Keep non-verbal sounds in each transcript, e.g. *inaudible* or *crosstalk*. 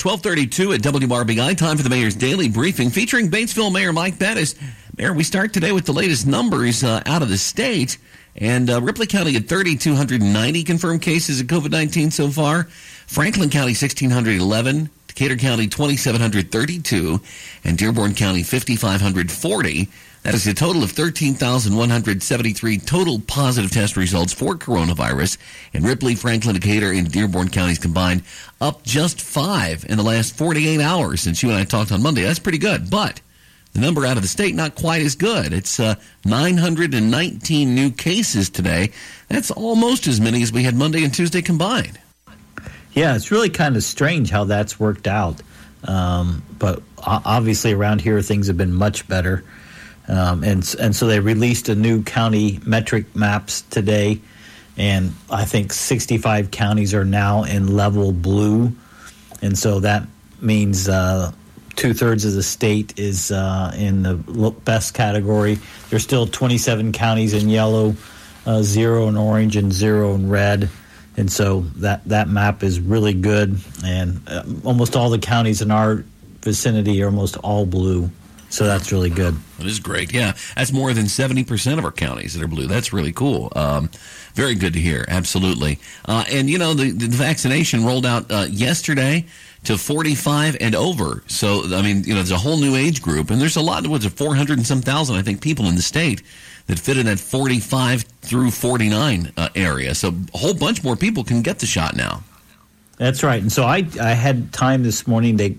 1232 at WRBI, time for the Mayor's Daily Briefing featuring Batesville Mayor Mike Bettice. Mayor, we start today with the latest numbers uh, out of the state. And uh, Ripley County had 3,290 confirmed cases of COVID 19 so far. Franklin County 1,611. Decatur County 2,732. And Dearborn County 5,540. That is a total of 13,173 total positive test results for coronavirus in Ripley, Franklin, Decatur, and Dearborn counties combined, up just five in the last 48 hours since you and I talked on Monday. That's pretty good. But the number out of the state, not quite as good. It's uh, 919 new cases today. That's almost as many as we had Monday and Tuesday combined. Yeah, it's really kind of strange how that's worked out. Um, but obviously, around here, things have been much better. Um, and and so they released a new county metric maps today, and I think 65 counties are now in level blue, and so that means uh, two thirds of the state is uh, in the best category. There's still 27 counties in yellow, uh, zero in orange, and zero in red. And so that, that map is really good, and uh, almost all the counties in our vicinity are almost all blue. So that's really good. That is great. Yeah, that's more than 70% of our counties that are blue. That's really cool. Um, very good to hear. Absolutely. Uh, and, you know, the, the vaccination rolled out uh, yesterday to 45 and over. So, I mean, you know, there's a whole new age group, and there's a lot, what's it, 400 and some thousand, I think, people in the state that fit in that 45 through 49 uh, area. So a whole bunch more people can get the shot now. That's right. And so I, I had time this morning to,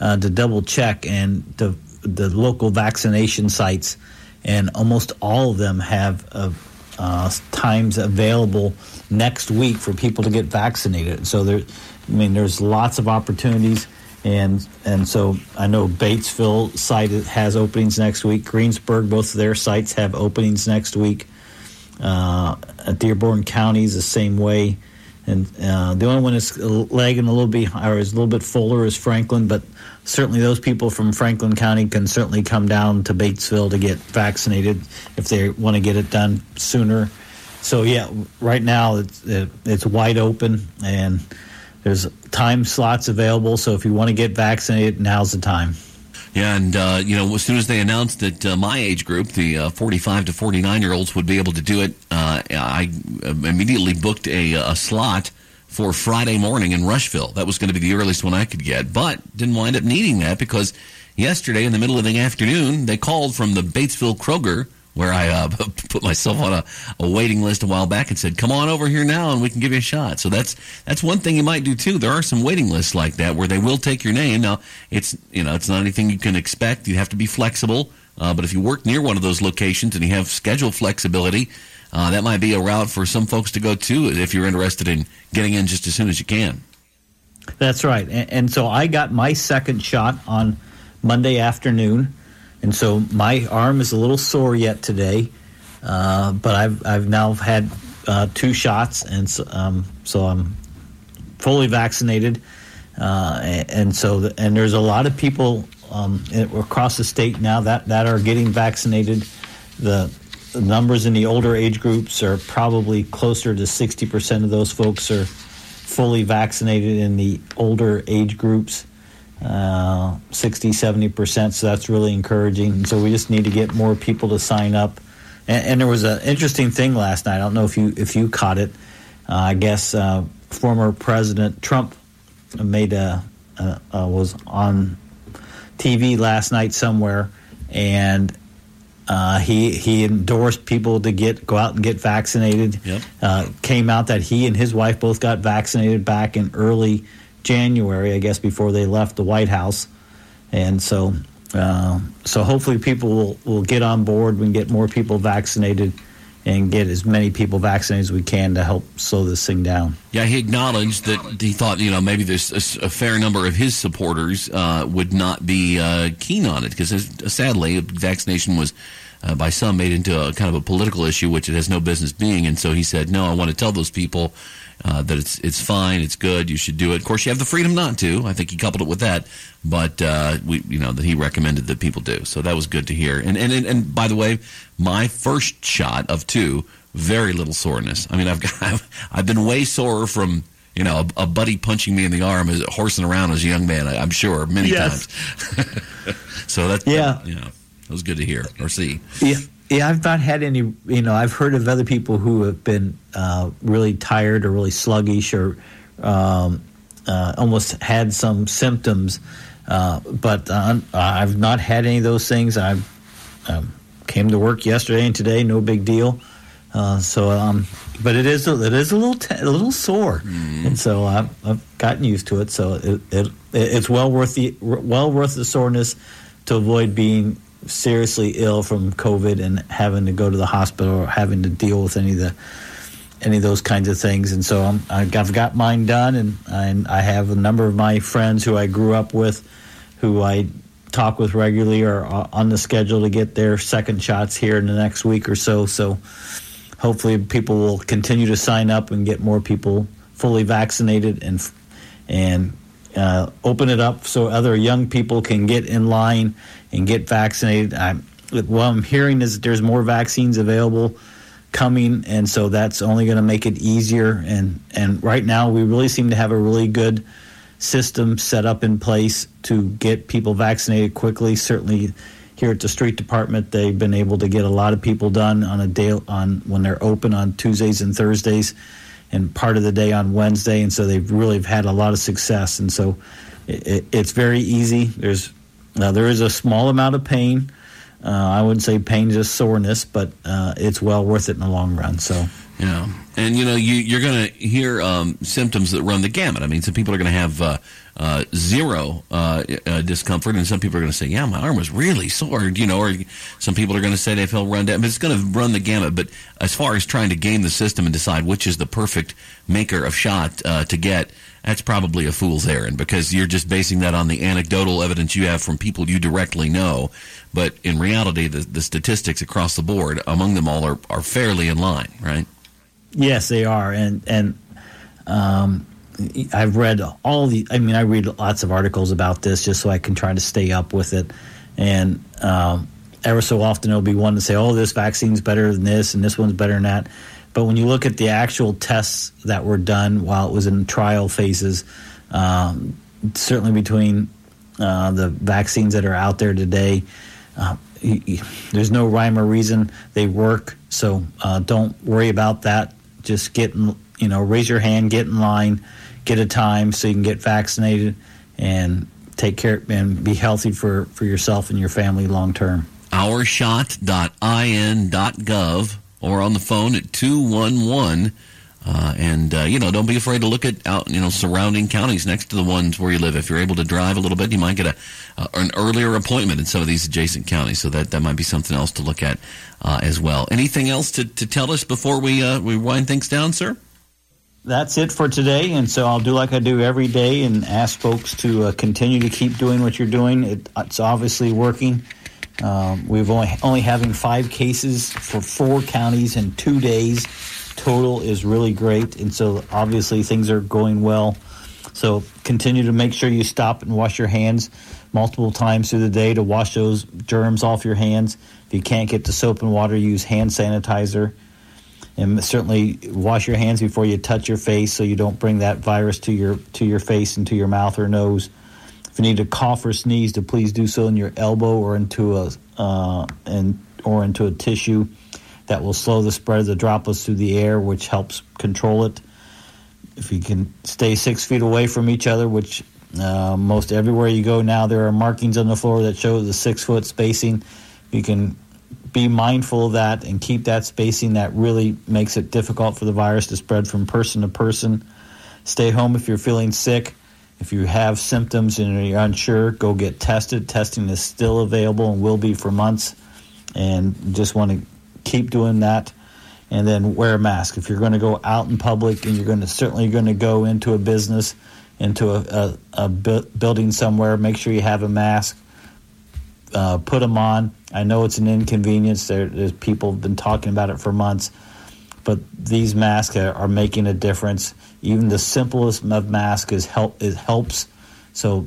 uh, to double check and to the local vaccination sites, and almost all of them have uh, uh, times available next week for people to get vaccinated. So there, I mean, there's lots of opportunities, and and so I know Batesville site has openings next week. Greensburg, both of their sites have openings next week. Uh, Dearborn County is the same way, and uh, the only one that's lagging a little bit or is a little bit fuller is Franklin, but certainly those people from Franklin County can certainly come down to Batesville to get vaccinated if they want to get it done sooner. So yeah, right now it's it's wide open and there's time slots available. So if you want to get vaccinated, now's the time. And uh, you know, as soon as they announced that uh, my age group, the uh, 45 to 49 year olds, would be able to do it, uh, I immediately booked a, a slot for Friday morning in Rushville. That was going to be the earliest one I could get, but didn't wind up needing that because yesterday in the middle of the afternoon they called from the Batesville Kroger where I uh, *laughs* put myself on a, a, waiting list a while back and said, "Come on over here now, and we can give you a shot." So that's that's one thing you might do too. There are some waiting lists like that where they will take your name. Now it's you know it's not anything you can expect. You have to be flexible. Uh, but if you work near one of those locations and you have schedule flexibility, uh, that might be a route for some folks to go to if you're interested in getting in just as soon as you can. That's right. And, and so I got my second shot on Monday afternoon. And so my arm is a little sore yet today, uh, but I've, I've now had uh, two shots, and so, um, so I'm fully vaccinated. Uh, and so, the, and there's a lot of people um, across the state now that, that are getting vaccinated. The the numbers in the older age groups are probably closer to 60% of those folks are fully vaccinated in the older age groups, uh, 60, 70%. So that's really encouraging. So we just need to get more people to sign up. And, and there was an interesting thing last night. I don't know if you if you caught it. Uh, I guess uh, former President Trump made a, was on TV last night somewhere, and uh, he he endorsed people to get go out and get vaccinated. Yep. Uh, came out that he and his wife both got vaccinated back in early January, I guess, before they left the White House, and so uh, so hopefully people will, will get on board. We can get more people vaccinated and get as many people vaccinated as we can to help slow this thing down. Yeah, he acknowledged that he thought, you know, maybe there's a, a fair number of his supporters uh, would not be uh, keen on it because, sadly, vaccination was. Uh, by some made into a kind of a political issue, which it has no business being. And so he said, "No, I want to tell those people uh, that it's it's fine, it's good, you should do it. Of course, you have the freedom not to. I think he coupled it with that, but uh, we, you know, that he recommended that people do. So that was good to hear. And and and, and by the way, my first shot of two, very little soreness. I mean, I've got *laughs* I've, I've been way sore from you know a, a, buddy punching me in the arm is horsing around as a young man. I, am sure many yes. times. *laughs* so that's yeah, that, yeah, that was good to hear or see. Yeah. Yeah, I've not had any. You know, I've heard of other people who have been uh, really tired or really sluggish or um, uh, almost had some symptoms, uh, but uh, I've not had any of those things. I um, came to work yesterday and today, no big deal. Uh, so, um, but it is a, it is a little t- a little sore, mm-hmm. and so I've, I've, gotten used to it. So it, it it's well worth the well worth the soreness to avoid being seriously ill from COVID and having to go to the hospital or having to deal with any of the any of those kinds of things. And so I'm, I've got mine done, and, and I have a number of my friends who I grew up with, who I talk with regularly, are on the schedule to get their second shots here in the next week or so. So hopefully, people will continue to sign up and get more people fully vaccinated and and uh, open it up so other young people can get in line and get vaccinated. I'm, what I'm hearing is that there's more vaccines available coming, and so that's only going to make it easier. And and right now, we really seem to have a really good system set up in place to get people vaccinated quickly. Certainly, here at the street department, they've been able to get a lot of people done on a day on when they're open on Tuesdays and Thursdays, and part of the day on Wednesday. And so they've really had a lot of success. And so it, it's very easy. There's now, there is a small amount of pain. Uh, I wouldn't say pain, just soreness, but uh, it's well worth it in the long run. So, yeah, and you know, you, you're going to hear um, symptoms that run the gamut. I mean, some people are going to have uh, uh zero uh, uh, discomfort, and some people are going to say, "Yeah, my arm was really sore," you know, or some people are going to say they feel run down. But it's going to run the gamut. But as far as trying to game the system and decide which is the perfect maker of shot to get that's probably a fool's errand because you're just basing that on the anecdotal evidence you have from people you directly know. But in reality, the, the statistics across the board among them all are, are fairly in line, right? Yes, they are. And, and, um, I've read all the. I mean, I read lots of articles about this just so I can try to stay up with it. And um, ever so often, there'll be one to say, "Oh, this vaccine's better than this, and this one's better than that." But when you look at the actual tests that were done while it was in trial phases, um, certainly between uh, the vaccines that are out there today, uh, there's no rhyme or reason. They work, so uh, don't worry about that. Just get, in, you know, raise your hand, get in line, get a time so you can get vaccinated and take care and be healthy for, for yourself and your family long term. Ourshot.in.gov or on the phone at 211. Uh, and uh, you know, don't be afraid to look at out you know surrounding counties next to the ones where you live. If you're able to drive a little bit, you might get a uh, an earlier appointment in some of these adjacent counties. So that, that might be something else to look at uh, as well. Anything else to, to tell us before we uh, we wind things down, sir? That's it for today, and so I'll do like I do every day and ask folks to continue to keep doing what you're doing. It, it's obviously working. Um, we've only only having five cases for four counties in two days. Total is really great, and so obviously things are going well. So continue to make sure you stop and wash your hands multiple times through the day to wash those germs off your hands. If you can't get to soap and water, use hand sanitizer. And certainly wash your hands before you touch your face so you don't bring that virus to your to your face and to your mouth or nose. If you need to cough or sneeze, to please do so in your elbow or into a uh, and or into a tissue that will slow the spread of the droplets through the air, which helps control it. If you can stay six feet away from each other, which uh, most everywhere you go now, there are markings on the floor that show the six foot spacing. You can be mindful of that and keep that spacing. That really makes it difficult for the virus to spread from person to person. Stay home if you're feeling sick. If you have symptoms and you're unsure, go get tested. Testing is still available and will be for months. And just want to keep doing that. And then wear a mask. If you're going to go out in public and you're going to certainly going to go into a business, into a, a, a bu- building somewhere, make sure you have a mask. Uh, put them on. I know it's an inconvenience. There, there's people have been talking about it for months, but these masks are, are making a difference. Even the simplest of mask is help it helps. So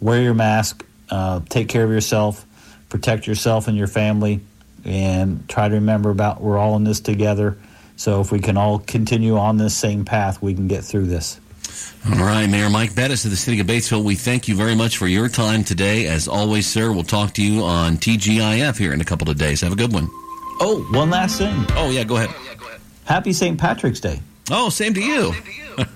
wear your mask, uh, take care of yourself, protect yourself and your family, and try to remember about we're all in this together. So if we can all continue on this same path, we can get through this. All right, Mayor Mike Bettice of the City of Batesville, we thank you very much for your time today. As always, sir, we'll talk to you on TGIF here in a couple of days. Have a good one. Oh, one last thing. Oh, yeah, go ahead. Oh, Happy St. Patrick's Day. Oh, same to you.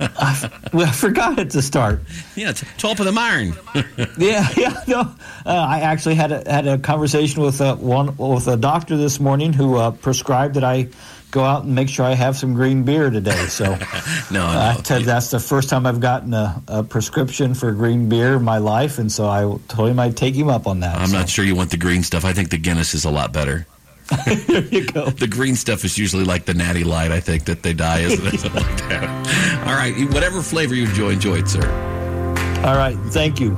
I, well, *laughs* I forgot it to start. Yeah, it's 12 of the iron. *laughs* yeah, yeah. No, uh, I actually had a, had a conversation with uh, one with a doctor this morning who uh, prescribed that I go out and make sure I have some green beer today. So, *laughs* no, no. that's the first time I've gotten a, a, prescription for green beer in my life, and so I told him I'd take him up on that. I'm so. not sure you want the green stuff. I think the Guinness is a lot better. There you go. The green stuff is usually like the natty light, I think, that they dye, isn't it? *laughs* Something like that. All right. Whatever flavor you enjoy, enjoy it, sir. All right. Thank you.